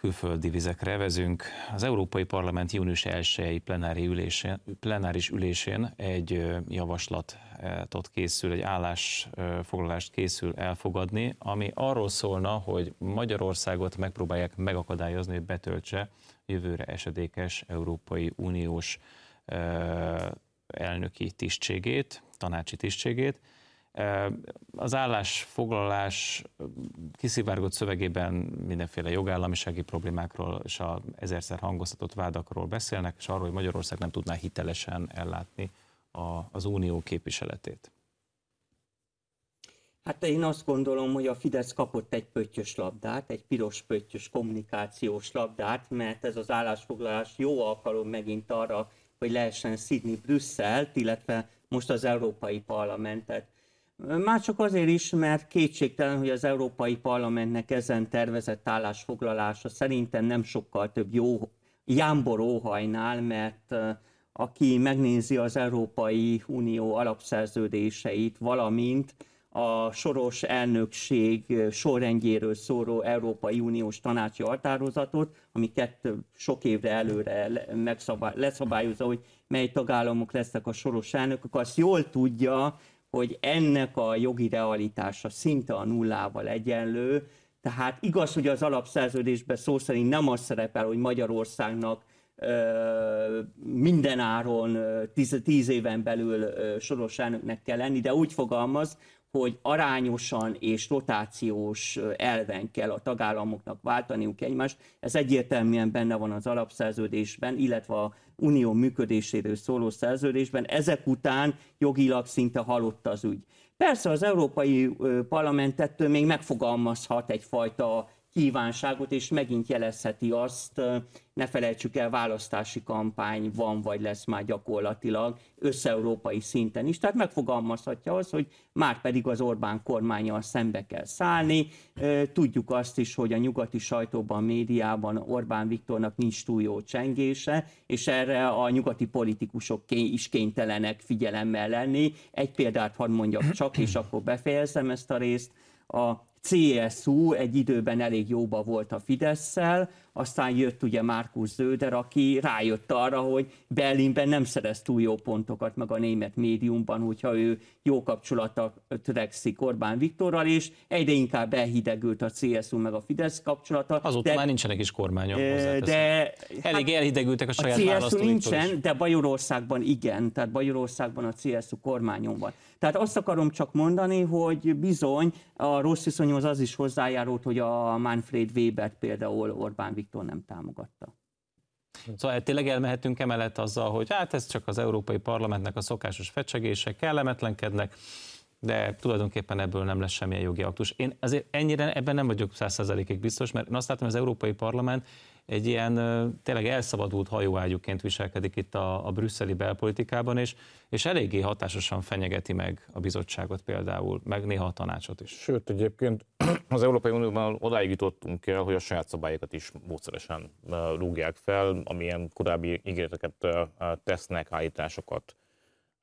külföldi vizekre vezünk. Az Európai Parlament június 1-i plenári ülésén, plenáris ülésén egy javaslatot készül, egy állásfoglalást készül elfogadni, ami arról szólna, hogy Magyarországot megpróbálják megakadályozni, hogy betöltse jövőre esedékes Európai Uniós elnöki tisztségét, tanácsi tisztségét. Az állásfoglalás kiszivárgott szövegében mindenféle jogállamisági problémákról és a ezerszer hangoztatott vádakról beszélnek, és arról, hogy Magyarország nem tudná hitelesen ellátni a, az unió képviseletét. Hát én azt gondolom, hogy a Fidesz kapott egy pöttyös labdát, egy piros pöttyös kommunikációs labdát, mert ez az állásfoglalás jó alkalom megint arra, hogy lehessen szidni Brüsszelt, illetve most az Európai Parlamentet. Már csak azért is, mert kétségtelen, hogy az Európai Parlamentnek ezen tervezett állásfoglalása szerintem nem sokkal több jó jámbor óhajnál, mert aki megnézi az Európai Unió alapszerződéseit, valamint a soros elnökség sorrendjéről szóró Európai Uniós tanácsi határozatot, ami kettő, sok évre előre megszabály, leszabályozza, hogy mely tagállamok lesznek a soros elnökök, azt jól tudja, hogy ennek a jogi realitása szinte a nullával egyenlő, tehát igaz, hogy az alapszerződésben szó szerint nem az szerepel, hogy Magyarországnak minden áron tíz, tíz éven belül soros elnöknek kell lenni, de úgy fogalmaz, hogy arányosan és rotációs elven kell a tagállamoknak váltaniuk egymást. Ez egyértelműen benne van az alapszerződésben, illetve a unió működéséről szóló szerződésben. Ezek után jogilag szinte halott az ügy. Persze az Európai Parlament ettől még megfogalmazhat egyfajta kívánságot, és megint jelezheti azt, ne felejtsük el, választási kampány van, vagy lesz már gyakorlatilag összeurópai szinten is. Tehát megfogalmazhatja azt, hogy már pedig az Orbán kormányjal szembe kell szállni. Tudjuk azt is, hogy a nyugati sajtóban, médiában Orbán Viktornak nincs túl jó csengése, és erre a nyugati politikusok is kénytelenek figyelemmel lenni. Egy példát hadd mondjak csak, és akkor befejezem ezt a részt. A CSU egy időben elég jóba volt a Fidesz-szel, aztán jött ugye Márkusz Zöder, aki rájött arra, hogy Berlinben nem szerez túl jó pontokat, meg a német médiumban, hogyha ő jó kapcsolata törekszik Orbán Viktorral, és egyre inkább elhidegült a CSU meg a Fidesz kapcsolata. Azóta de, már nincsenek is kormányok. De, Elég hát, elhidegültek a saját A CSU nincsen, is. de Bajorországban igen, tehát Bajorországban a CSU kormányon van. Tehát azt akarom csak mondani, hogy bizony a rossz viszonyhoz az is hozzájárult, hogy a Manfred Weber például Orbán Viktor nem támogatta. Szóval tényleg elmehetünk emellett azzal, hogy hát ez csak az Európai Parlamentnek a szokásos fecsegése, kellemetlenkednek, de tulajdonképpen ebből nem lesz semmilyen jogi aktus. Én azért ennyire ebben nem vagyok százszerzalékig biztos, mert én azt látom, hogy az Európai Parlament egy ilyen tényleg elszabadult hajóágyúként viselkedik itt a, a brüsszeli belpolitikában, és, és eléggé hatásosan fenyegeti meg a bizottságot például, meg néha a tanácsot is. Sőt, egyébként az Európai Unióban odáig jutottunk el, hogy a saját szabályokat is módszeresen rúgják fel, amilyen korábbi ígéreteket tesznek, állításokat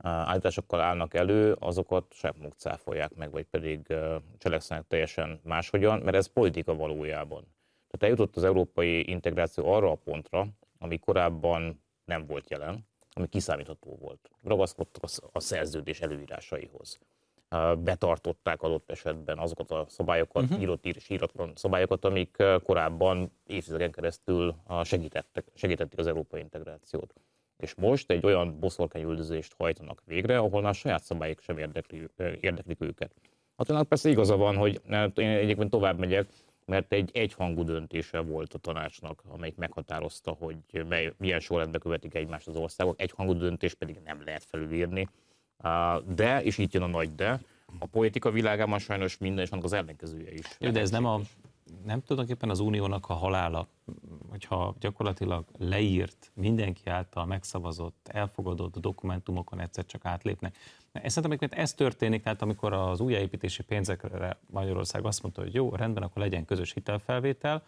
állításokkal állnak elő, azokat sem cáfolják meg, vagy pedig cselekszenek teljesen máshogyan, mert ez politika valójában. Tehát eljutott az európai integráció arra a pontra, ami korábban nem volt jelen, ami kiszámítható volt. Ragaszkodtak a szerződés előírásaihoz. Betartották adott esetben azokat a szabályokat, uh-huh. írott és íratlan szabályokat, amik korábban évtizedeken keresztül segítettek, segítették az európai integrációt. És most egy olyan boszorkányüldözést hajtanak végre, ahol már saját szabályok sem érdekli, érdeklik őket. Hát persze igaza van, hogy én egyébként tovább megyek, mert egy egyhangú döntése volt a tanácsnak, amelyik meghatározta, hogy mely, milyen sorrendben követik egymást az országok. Egyhangú döntés pedig nem lehet felülírni. De, és itt jön a nagy de, a politika világában sajnos minden és annak az ellenkezője is. Jó, de ez nem a nem tulajdonképpen az uniónak a halála, hogyha gyakorlatilag leírt, mindenki által megszavazott, elfogadott dokumentumokon egyszer csak átlépnek. Ez szerintem hogy ez történik, tehát amikor az újjáépítési pénzekre Magyarország azt mondta, hogy jó, rendben, akkor legyen közös hitelfelvétel,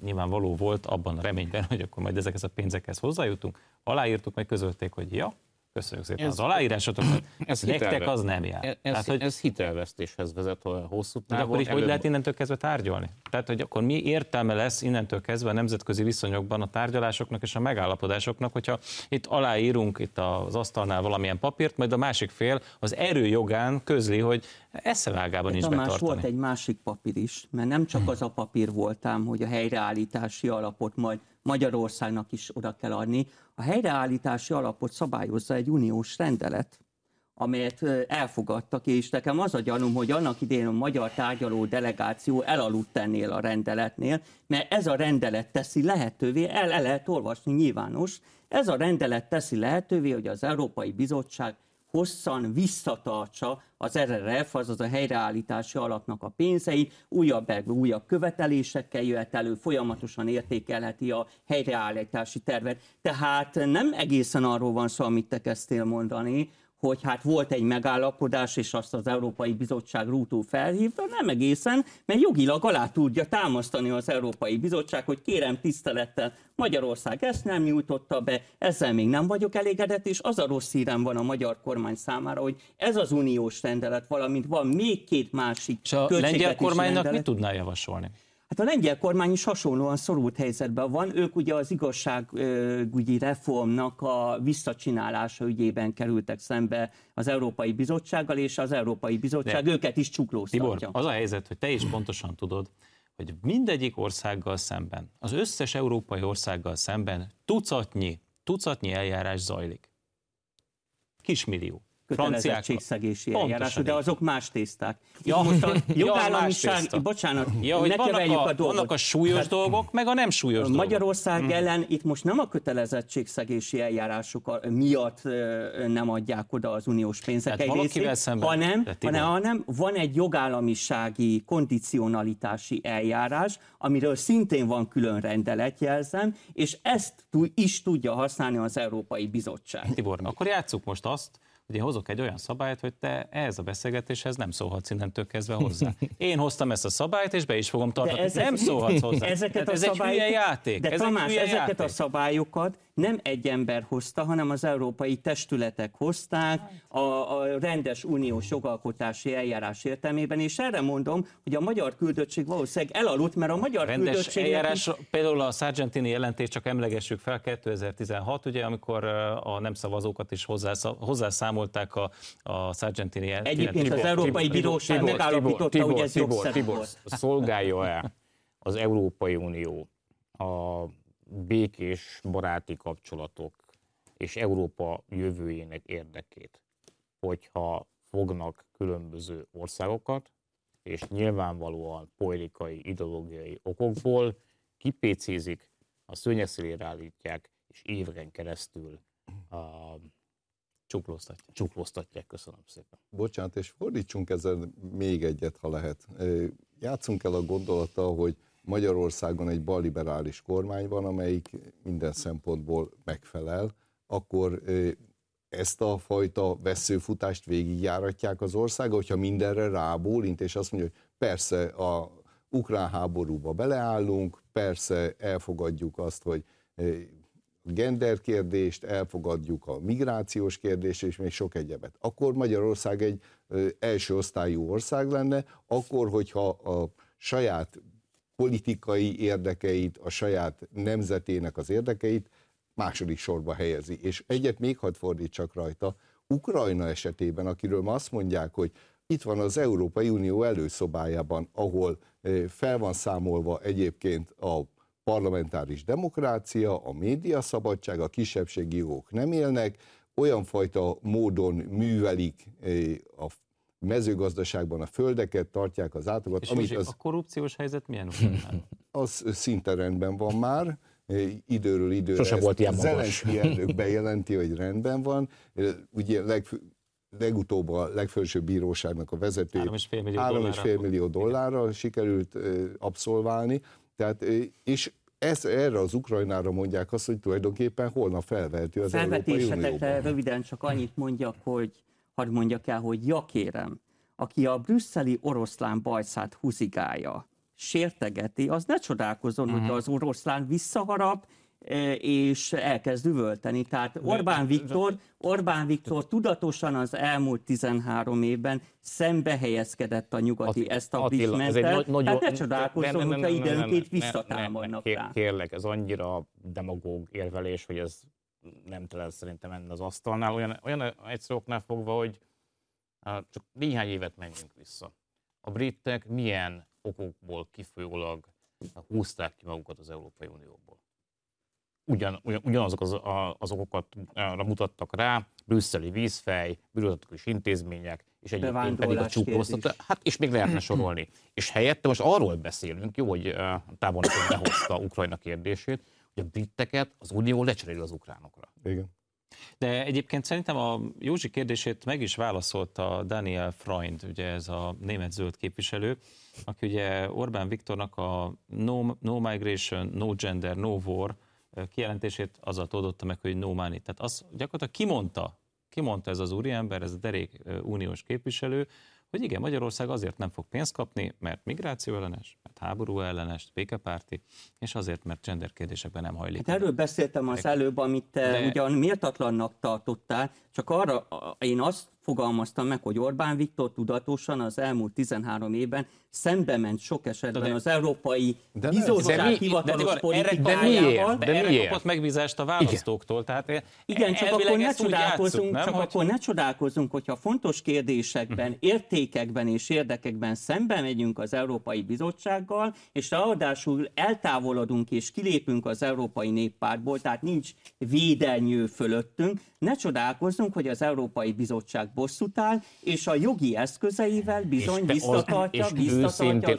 nyilvánvaló volt abban a reményben, hogy akkor majd ezekhez a pénzekhez hozzájutunk, aláírtuk, meg közölték, hogy ja, Köszönjük szépen ez, az aláírásotokat. Ez nektek hitelve, az nem jár. Ez, Tehát, hogy, ez hitelvesztéshez vezet a hosszú távon. De akkor így előbb... hogy lehet innentől kezdve tárgyalni? Tehát, hogy akkor mi értelme lesz innentől kezdve a nemzetközi viszonyokban a tárgyalásoknak és a megállapodásoknak, hogyha itt aláírunk itt az asztalnál valamilyen papírt, majd a másik fél az erőjogán közli, hogy eszevágában nincs Tamás, betartani. volt egy másik papír is, mert nem csak az a papír voltám, hogy a helyreállítási alapot majd Magyarországnak is oda kell adni. A helyreállítási alapot szabályozza egy uniós rendelet, amelyet elfogadtak, és nekem az a gyanúm, hogy annak idején a magyar tárgyaló delegáció elaludt ennél a rendeletnél, mert ez a rendelet teszi lehetővé, el, el lehet olvasni nyilvános, ez a rendelet teszi lehetővé, hogy az Európai Bizottság hosszan visszatartsa az RRF, azaz a helyreállítási alapnak a pénzeit, újabb, újabb követelésekkel jöhet elő, folyamatosan értékelheti a helyreállítási tervet. Tehát nem egészen arról van szó, amit te kezdtél mondani, hogy hát volt egy megállapodás, és azt az Európai Bizottság rútó felhívta, nem egészen, mert jogilag alá tudja támasztani az Európai Bizottság, hogy kérem tisztelettel, Magyarország ezt nem nyújtotta be, ezzel még nem vagyok elégedett, és az a rossz hírem van a magyar kormány számára, hogy ez az uniós rendelet, valamint van még két másik És a lengyel kormánynak rendelet. mit tudná javasolni? Hát a lengyel kormány is hasonlóan szorult helyzetben van. Ők ugye az igazságügyi reformnak a visszacsinálása ügyében kerültek szembe az Európai Bizottsággal, és az Európai Bizottság De, őket is csuklóztatja. Tibor, az a helyzet, hogy te is pontosan tudod, hogy mindegyik országgal szemben, az összes európai országgal szemben tucatnyi, tucatnyi eljárás zajlik. Kismillió kötelezettségszegési eljárás, de azok más tészták. Ja, most a jogállamiság, ja, bocsánat, ja, hogy ne vannak a, a dolgot. Vannak a súlyos Tehát, dolgok, meg a nem súlyos dolgok. Magyarország hmm. ellen itt most nem a kötelezettségszegési eljárások miatt nem adják oda az uniós pénzek egy részét, hanem, hanem, hanem van egy jogállamisági kondicionalitási eljárás, amiről szintén van külön rendelet, jelzem, és ezt is tudja használni az Európai Bizottság. Tibor, akkor játsszuk most azt, hogy én hozok egy olyan szabályt, hogy te ehhez a beszélgetéshez nem szólhatsz innentől kezdve hozzá. Én hoztam ezt a szabályt, és be is fogom tartani. Ezek, nem szólhatsz hozzá. Ezeket ez a szabályok, egy hülye játék. De ez Tamás, ezeket játék. a szabályokat nem egy ember hozta, hanem az európai testületek hozták a, a rendes uniós jogalkotási eljárás értelmében, és erre mondom, hogy a magyar küldöttség valószínűleg elaludt, mert a magyar rendes küldöttség... eljárás, például a Sargentini jelentés csak emlegessük fel 2016, ugye, amikor a nem szavazókat is hozzászámolták a, a Sargentini jelentés. Egyébként az Európai Bíróság megállapította, hogy ez Tibor, Tibor, szolgálja-e az Európai Unió a békés baráti kapcsolatok és Európa jövőjének érdekét, hogyha fognak különböző országokat, és nyilvánvalóan politikai, ideológiai okokból kipécézik, a szőnyegszélére állítják, és éveken keresztül a Csuklóztatják. Csuklóztatják, köszönöm szépen. Bocsánat, és fordítsunk ezzel még egyet, ha lehet. Játszunk el a gondolata, hogy Magyarországon egy balliberális kormány van, amelyik minden szempontból megfelel, akkor ezt a fajta veszőfutást végigjáratják az ország, hogyha mindenre rábólint, és azt mondja, hogy persze a ukrán háborúba beleállunk, persze elfogadjuk azt, hogy gender kérdést, elfogadjuk a migrációs kérdést, és még sok egyebet. Akkor Magyarország egy első osztályú ország lenne, akkor, hogyha a saját politikai érdekeit, a saját nemzetének az érdekeit második sorba helyezi. És egyet még hadd fordítsak rajta, Ukrajna esetében, akiről ma azt mondják, hogy itt van az Európai Unió előszobájában, ahol fel van számolva egyébként a parlamentáris demokrácia, a médiaszabadság, a kisebbségi jogok nem élnek, olyan fajta módon művelik a mezőgazdaságban a földeket, tartják az átokat. És amit az, a korrupciós helyzet milyen? az szinte rendben van már, időről időre Sose volt ilyen Zelenszky elnök bejelenti, hogy rendben van. Ugye leg, legutóbb a legfelsőbb bíróságnak a vezető 3,5 millió, 3,5 millió dollárra sikerült abszolválni. Tehát, és ez, erre az Ukrajnára mondják azt, hogy tulajdonképpen holnap felvehető az Európai Unióban. röviden csak annyit mondjak, hogy hadd mondjak el, hogy ja kérem, aki a brüsszeli oroszlán bajszát húzigálja, sértegeti, az ne csodálkozon, uh-huh. hogy mhm. az oroszlán visszaharap, e, és elkezd üvölteni. Tehát Orbán Viktor, Orbán Viktor tudatosan az elmúlt 13 évben szembe helyezkedett a nyugati Attila, establishmenttel. Nagy, tehát ne csodálkozzon, hogyha időnként visszatámadnak rá. Kérlek, ez annyira demagóg érvelés, hogy ez nem lehet szerintem enni az asztalnál, olyan, olyan egyszerű oknál fogva, hogy csak néhány évet menjünk vissza. A britek milyen okokból kifolyólag húzták ki magukat az Európai Unióból? Ugyan, ugyan, ugyanazok az, az okokat mutattak rá, brüsszeli vízfej, bürokratikus intézmények, és egyébként pedig a csúklóztat, hát és még lehetne sorolni. És helyette most arról beszélünk, jó, hogy távolnak behozta Ukrajna kérdését, hogy a briteket az Unió lecseréli az ukránokra. Igen. De egyébként szerintem a Józsi kérdését meg is válaszolta Daniel Freund, ugye ez a német zöld képviselő, aki ugye Orbán Viktornak a no, no migration, no gender, no war kijelentését azzal oldotta meg, hogy no money. Tehát az gyakorlatilag kimondta, kimondta ez az úriember, ez a derék uniós képviselő, hogy igen, Magyarország azért nem fog pénzt kapni, mert migráció ellenes, mert háború ellenes, békepárti, és azért, mert gender kérdésekben nem hajlik. Hát erről beszéltem az előbb, amit te De... ugyan méltatlannak tartottál, csak arra én azt fogalmaztam meg, hogy Orbán Viktor tudatosan az elmúlt 13 évben szembe ment sok esetben de, az Európai de Bizottság de mi, hivatalos de, politikájával. De, de erre kapott megbízást a választóktól. Tehát Igen, csak akkor ne csodálkozunk, játszuk, csak hogy... akkor ne csodálkozunk, hogyha fontos kérdésekben, hm. értékekben és érdekekben szembe megyünk az Európai Bizottsággal, és ráadásul eltávolodunk és kilépünk az Európai Néppártból, tehát nincs védelnyő fölöttünk, ne csodálkozzunk, hogy az Európai Bizottság bosszút áll, és a jogi eszközeivel bizony visszatartja, visszatartja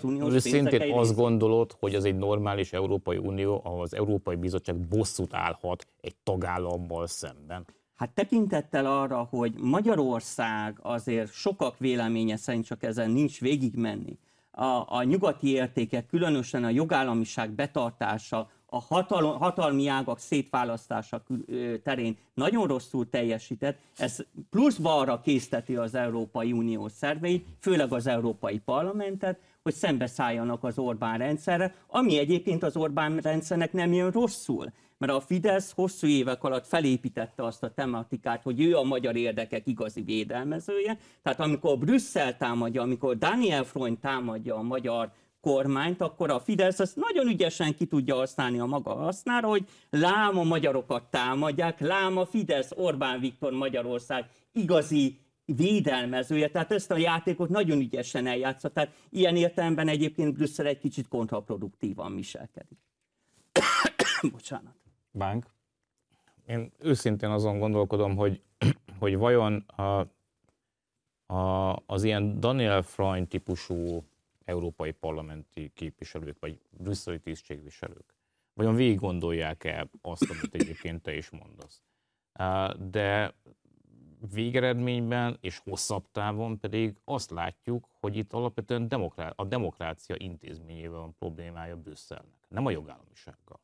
uniós Őszintén azt gondolod, hogy az egy normális Európai Unió, ahol az Európai Bizottság bosszút állhat egy tagállammal szemben? Hát tekintettel arra, hogy Magyarország azért sokak véleménye szerint csak ezen nincs végigmenni, a, a nyugati értékek, különösen a jogállamiság betartása, a hatalom, hatalmi ágak szétválasztása terén nagyon rosszul teljesített, ez pluszba arra készteti az Európai Unió szerveit, főleg az Európai Parlamentet, hogy szembeszálljanak az Orbán rendszerre, ami egyébként az Orbán rendszernek nem jön rosszul. Mert a Fidesz hosszú évek alatt felépítette azt a tematikát, hogy ő a magyar érdekek igazi védelmezője. Tehát amikor Brüsszel támadja, amikor Daniel Freund támadja a magyar kormányt, akkor a Fidesz ezt nagyon ügyesen ki tudja használni a maga hasznára, hogy lám a magyarokat támadják, lám a Fidesz, Orbán Viktor Magyarország igazi védelmezője, tehát ezt a játékot nagyon ügyesen eljátszott, tehát ilyen értelemben egyébként Brüsszel egy kicsit kontraproduktívan viselkedik. Bocsánat. Bank. Én őszintén azon gondolkodom, hogy, hogy vajon a, a, az ilyen Daniel Freund típusú európai parlamenti képviselők, vagy brüsszeli tisztségviselők, vajon végig gondolják-e azt, amit egyébként te is mondasz. De végeredményben és hosszabb távon pedig azt látjuk, hogy itt alapvetően a demokrácia intézményével van problémája Brüsszelnek, nem a jogállamisággal.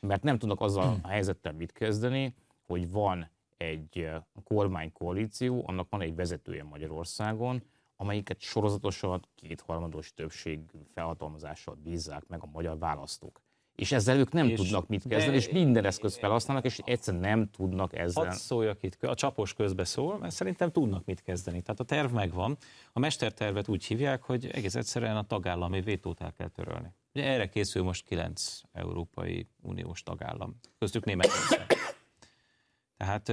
Mert nem tudnak azzal a helyzettel mit kezdeni, hogy van egy kormánykoalíció, annak van egy vezetője Magyarországon, amelyiket sorozatosan kétharmados többség felhatalmazással bízzák meg a magyar választók. És ezzel ők nem és tudnak mit kezdeni, és minden eszköz felhasználnak, és egyszerűen nem tudnak ezzel. Hadd szóljak itt, a csapos közbe szól, mert szerintem tudnak mit kezdeni. Tehát a terv megvan. A mestertervet úgy hívják, hogy egész egyszerűen a tagállami vétót el kell törölni. Ugye erre készül most kilenc Európai Uniós tagállam, köztük Németország. Tehát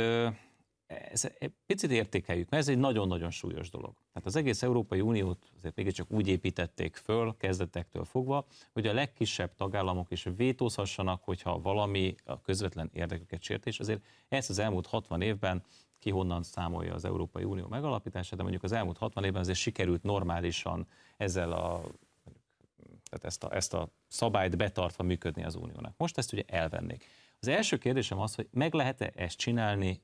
ez egy picit értékeljük, mert ez egy nagyon-nagyon súlyos dolog. Tehát az egész Európai Uniót azért mégiscsak úgy építették föl, kezdetektől fogva, hogy a legkisebb tagállamok is vétózhassanak, hogyha valami a közvetlen érdeküket sért, és azért ezt az elmúlt 60 évben ki honnan számolja az Európai Unió megalapítását, de mondjuk az elmúlt 60 évben azért sikerült normálisan ezzel a tehát ezt a, ezt a szabályt betartva működni az uniónak. Most ezt ugye elvennék. Az első kérdésem az, hogy meg lehet-e ezt csinálni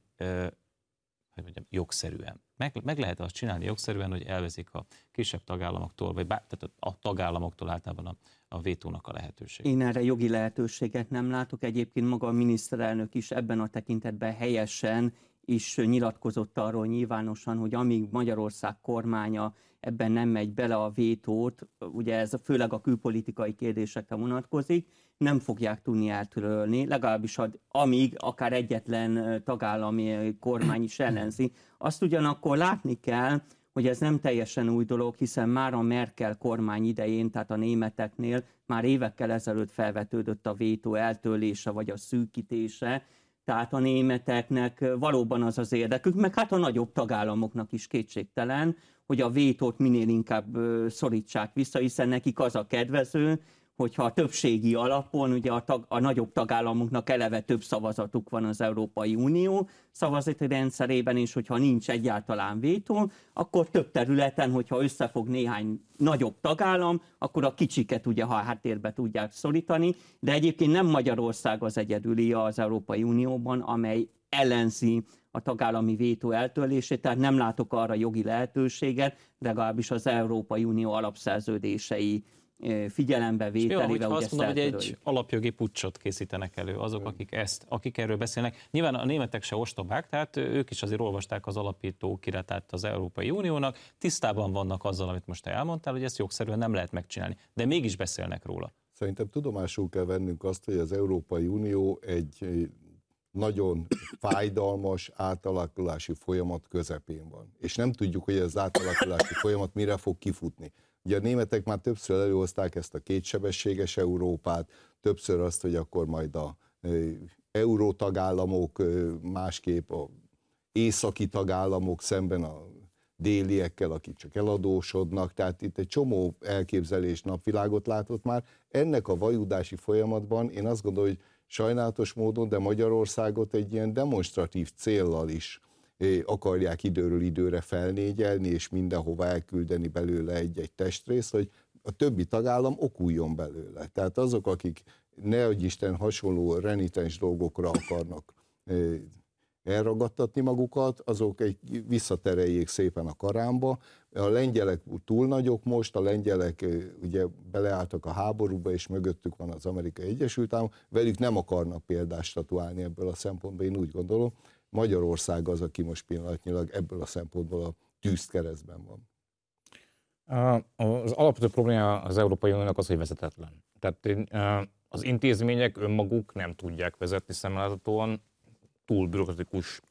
hogy mondjam, jogszerűen. Meg, meg lehet azt csinálni jogszerűen, hogy elvezik a kisebb tagállamoktól, vagy bár, tehát a tagállamoktól általában a, a vétónak a lehetőség. Én erre jogi lehetőséget nem látok. Egyébként maga a miniszterelnök is ebben a tekintetben helyesen is nyilatkozott arról nyilvánosan, hogy amíg Magyarország kormánya ebben nem megy bele a vétót, ugye ez főleg a külpolitikai kérdésekre vonatkozik, nem fogják tudni eltörölni, legalábbis ad, amíg akár egyetlen tagállami kormány is ellenzi. Azt ugyanakkor látni kell, hogy ez nem teljesen új dolog, hiszen már a Merkel kormány idején, tehát a németeknél már évekkel ezelőtt felvetődött a vétó eltörlése vagy a szűkítése, tehát a németeknek valóban az az érdekük, meg hát a nagyobb tagállamoknak is kétségtelen, hogy a vétót minél inkább szorítsák vissza, hiszen nekik az a kedvező, hogyha a többségi alapon, ugye a, tag, a nagyobb tagállamoknak eleve több szavazatuk van az Európai Unió szavazati rendszerében, és hogyha nincs egyáltalán vétó, akkor több területen, hogyha összefog néhány nagyobb tagállam, akkor a kicsiket ugye ha háttérbe tudják szorítani, de egyébként nem Magyarország az egyedüli az Európai Unióban, amely ellenzi a tagállami vétó eltörlését, tehát nem látok arra jogi lehetőséget, legalábbis az Európai Unió alapszerződései figyelembe vételével. Jó, azt mondom, hogy egy alapjogi pucsot készítenek elő azok, akik ezt, akik erről beszélnek. Nyilván a németek se ostobák, tehát ők is azért olvasták az alapító kiratát az Európai Uniónak, tisztában vannak azzal, amit most elmondtál, hogy ezt jogszerűen nem lehet megcsinálni, de mégis beszélnek róla. Szerintem tudomásul kell vennünk azt, hogy az Európai Unió egy nagyon fájdalmas átalakulási folyamat közepén van. És nem tudjuk, hogy az átalakulási folyamat mire fog kifutni. Ugye a németek már többször előhozták ezt a kétsebességes Európát, többször azt, hogy akkor majd a euró tagállamok másképp a északi tagállamok szemben a déliekkel, akik csak eladósodnak, tehát itt egy csomó elképzelés napvilágot látott már. Ennek a vajudási folyamatban én azt gondolom, hogy sajnálatos módon, de Magyarországot egy ilyen demonstratív céllal is akarják időről időre felnégyelni, és mindenhova elküldeni belőle egy-egy testrész, hogy a többi tagállam okuljon belőle. Tehát azok, akik ne Isten hasonló renitens dolgokra akarnak elragadtatni magukat, azok egy visszatereljék szépen a karámba. A lengyelek túl nagyok most, a lengyelek ugye beleálltak a háborúba, és mögöttük van az Amerikai Egyesült Államok, velük nem akarnak példást statuálni ebből a szempontból, én úgy gondolom. Magyarország az, aki most pillanatnyilag ebből a szempontból a tűzt keresztben van. Az alapvető probléma az Európai Uniónak az, hogy vezetetlen. Tehát az intézmények önmaguk nem tudják vezetni szemléltetően, túl bürokratikus,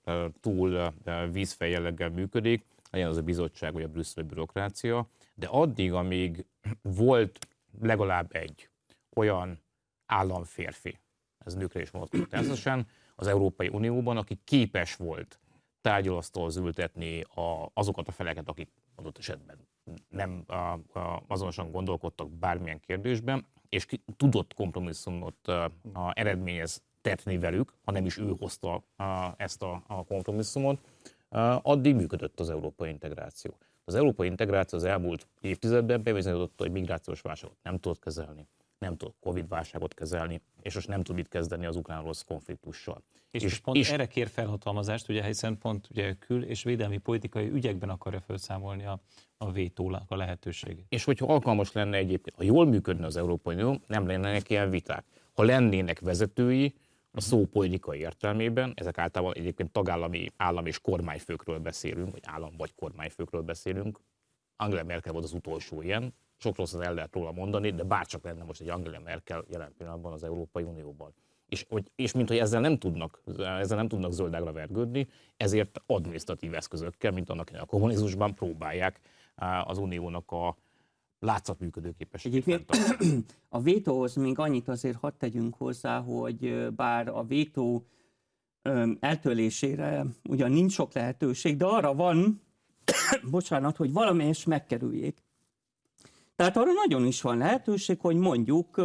túl vízfej jelleggel működik, legyen az a bizottság vagy a brüsszeli bürokrácia, de addig, amíg volt legalább egy olyan államférfi, ez nőkre is vonatkozik természetesen, az Európai Unióban, aki képes volt tárgyalasztól ültetni a, azokat a feleket, akik adott esetben nem a, a, azonosan gondolkodtak bármilyen kérdésben, és ki, tudott kompromisszumot a, a eredményez tetni velük, ha nem is ő hozta a, ezt a, a kompromisszumot, addig működött az európai integráció. Az európai integráció az elmúlt évtizedben bebizonyította, hogy migrációs válságot nem tudott kezelni, nem tud Covid-válságot kezelni, és most nem tud mit kezdeni az ukrán-orosz konfliktussal. És, és pont és, erre kér felhatalmazást, ugye, hiszen pont ugye kül- és védelmi politikai ügyekben akarja felszámolni a, a vétónak a lehetőségét. És hogyha alkalmas lenne egyébként, ha jól működne az Európai Unió, nem lennének ilyen viták. Ha lennének vezetői, a szó politikai értelmében, ezek általában egyébként tagállami állam és kormányfőkről beszélünk, vagy állam vagy kormányfőkről beszélünk. Angela Merkel volt az utolsó ilyen, sok rosszat el lehet róla mondani, de bárcsak lenne most egy Angela Merkel jelen pillanatban az Európai Unióban. És, hogy, és mint hogy ezzel nem tudnak, ezzel nem tudnak zöldágra vergődni, ezért adminisztratív eszközökkel, mint annak a kommunizmusban próbálják az uniónak a látszat működőképességét A vétóhoz még annyit azért hadd tegyünk hozzá, hogy bár a vétó eltörlésére ugyan nincs sok lehetőség, de arra van, bocsánat, hogy valamelyest megkerüljék. Tehát arra nagyon is van lehetőség, hogy mondjuk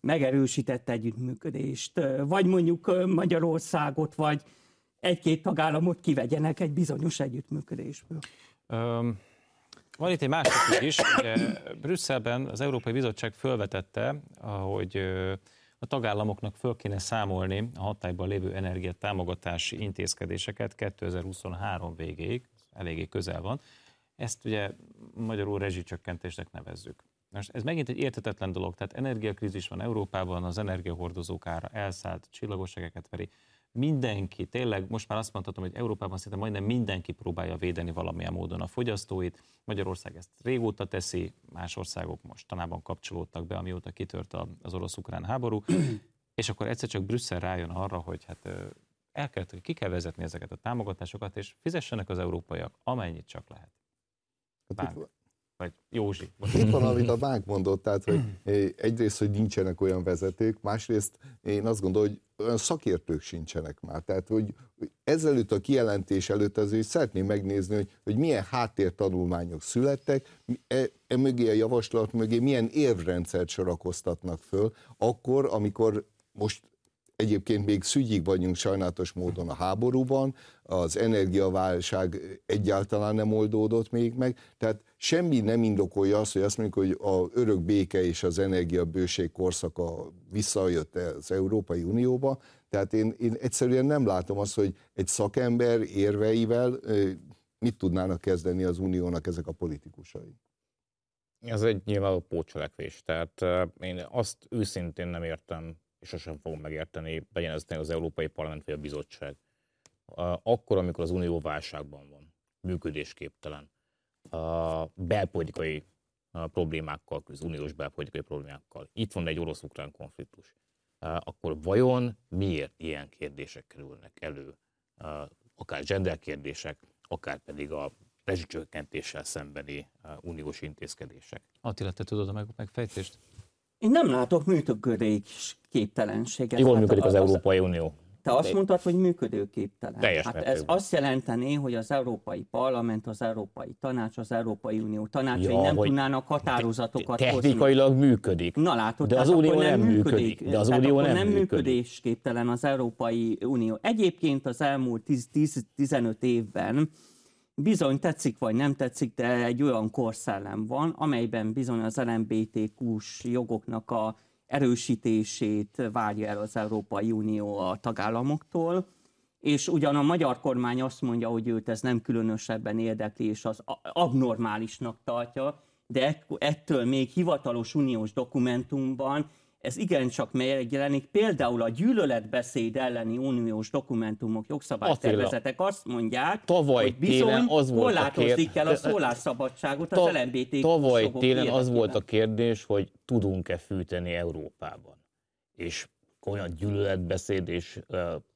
megerősített együttműködést, vagy mondjuk Magyarországot, vagy egy-két tagállamot kivegyenek egy bizonyos együttműködésből. Um, van itt egy másik ügy is. Ugye Brüsszelben az Európai Bizottság felvetette, hogy a tagállamoknak föl kéne számolni a hatályban lévő energiatámogatási intézkedéseket 2023 végéig, eléggé közel van, ezt ugye magyarul rezsicsökkentésnek nevezzük. Most ez megint egy értetetlen dolog, tehát energiakrízis van Európában, az energiahordozók ára elszállt, csillagosságeket veri. Mindenki, tényleg most már azt mondhatom, hogy Európában szinte majdnem mindenki próbálja védeni valamilyen módon a fogyasztóit. Magyarország ezt régóta teszi, más országok most tanában kapcsolódtak be, amióta kitört az orosz-ukrán háború, és akkor egyszer csak Brüsszel rájön arra, hogy hát el kell, ki kell vezetni ezeket a támogatásokat, és fizessenek az európaiak amennyit csak lehet. Bánk. Vagy Józsi. Itt van, amit a Bánk mondott, tehát hogy egyrészt, hogy nincsenek olyan vezetők, másrészt én azt gondolom, hogy olyan szakértők sincsenek már. Tehát, hogy ezelőtt a kijelentés előtt azért szeretném megnézni, hogy, hogy milyen háttértanulmányok születtek, e, e mögé a javaslat mögé milyen érvrendszert sorakoztatnak föl, akkor, amikor most egyébként még szügyig vagyunk sajnálatos módon a háborúban, az energiaválság egyáltalán nem oldódott még meg, tehát semmi nem indokolja azt, hogy azt mondjuk, hogy a örök béke és az energiabőség korszaka visszajött az Európai Unióba, tehát én, én egyszerűen nem látom azt, hogy egy szakember érveivel mit tudnának kezdeni az uniónak ezek a politikusai. Ez egy nyilvánvaló pócselekvés. Tehát én azt őszintén nem értem, sosem fogom megérteni, legyen ez az Európai Parlament vagy a bizottság. Akkor, amikor az unió válságban van, működésképtelen, belpolitikai problémákkal, az uniós belpolitikai problémákkal. Itt van egy orosz-ukrán konfliktus. Akkor vajon miért ilyen kérdések kerülnek elő? Akár gender kérdések, akár pedig a rezsicsökkentéssel szembeni uniós intézkedések. Attila, te tudod a meg, megfejtést? Én nem látok működés képtelenséget. Jól hát működik az, az Európai Unió. Te azt mondtad, hogy működőképtelen. Teljes hát ez azt jelenteni, hogy az Európai Parlament, az Európai Tanács, az Európai Unió tanácsai ja, nem tudnának határozatokat te- Technikailag hozni. működik. Na látod, de az Unió nem működik. működik. De az Unió nem, nem működésképtelen az Európai Unió. Egyébként az elmúlt 10-15 évben bizony tetszik vagy nem tetszik, de egy olyan korszellem van, amelyben bizony az LMBTQ-s jogoknak a erősítését várja el az Európai Unió a tagállamoktól, és ugyan a magyar kormány azt mondja, hogy őt ez nem különösebben érdekli, és az abnormálisnak tartja, de ettől még hivatalos uniós dokumentumban ez igencsak megjelenik. Például a gyűlöletbeszéd elleni uniós dokumentumok, jogszabálytervezetek azt mondják, tavaly hogy bizony az volt kér... el a szólásszabadságot az LMBT Tavaly télen az volt a kérdés, hogy tudunk-e fűteni Európában. És olyan gyűlöletbeszéd és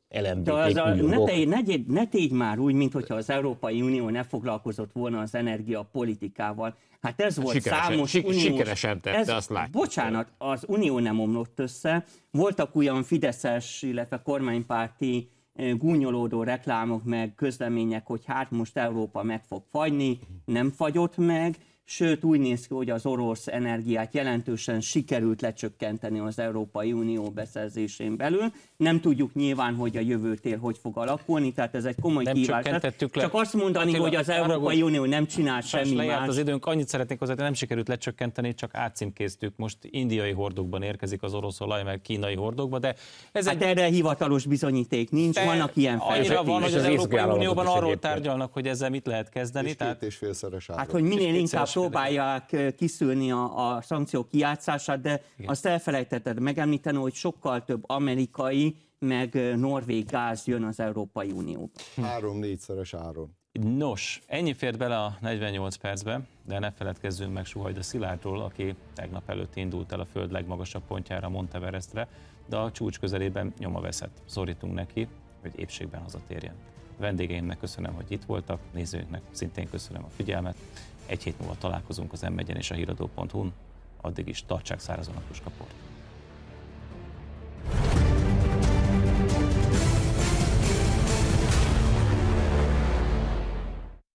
LMBTQ De az a, ne, tégy, ne, ne tégy már úgy, mintha az Európai Unió ne foglalkozott volna az energiapolitikával. Hát ez volt sikeresen, számos sik, uniós... Sikeresen tette, ez, azt látjuk. Bocsánat, az Unió nem omlott össze. Voltak olyan fideszes, illetve kormánypárti gúnyolódó reklámok, meg közlemények, hogy hát most Európa meg fog fagyni, nem fagyott meg sőt úgy néz ki, hogy az orosz energiát jelentősen sikerült lecsökkenteni az Európai Unió beszerzésén belül. Nem tudjuk nyilván, hogy a jövő tél hogy fog alakulni, tehát ez egy komoly kívás. Csak azt mondani, Attila, hogy az Európai Unió nem csinál semmi más. az időnk, annyit szeretnék hozzá, nem sikerült lecsökkenteni, csak átcímkéztük. Most indiai hordokban érkezik az orosz olaj, meg kínai hordokban, de ez hát egy... erre hivatalos bizonyíték nincs, vannak ilyen felvetés. van, hogy az, az Európai Unióban arról tárgyalnak, hogy ezzel mit lehet kezdeni. És tehát... és félszeres Hát, hogy minél inkább próbálják kiszűrni a, a szankciók kijátszását, de Igen. azt elfelejtetted megemlíteni, hogy sokkal több amerikai, meg norvég gáz jön az Európai Unióba. Három-négyszeres áron. Nos, ennyi fért bele a 48 percbe, de ne feledkezzünk meg Suhajda Szilárdról, aki tegnap előtt indult el a föld legmagasabb pontjára, Monteverestre, de a csúcs közelében nyoma veszett. Szorítunk neki, hogy épségben hazatérjen. Vendégeimnek köszönöm, hogy itt voltak, nézőinknek szintén köszönöm a figyelmet. Egy hét múlva találkozunk az m és a híradó.hu-n. Addig is tartsák szárazon a puskaport.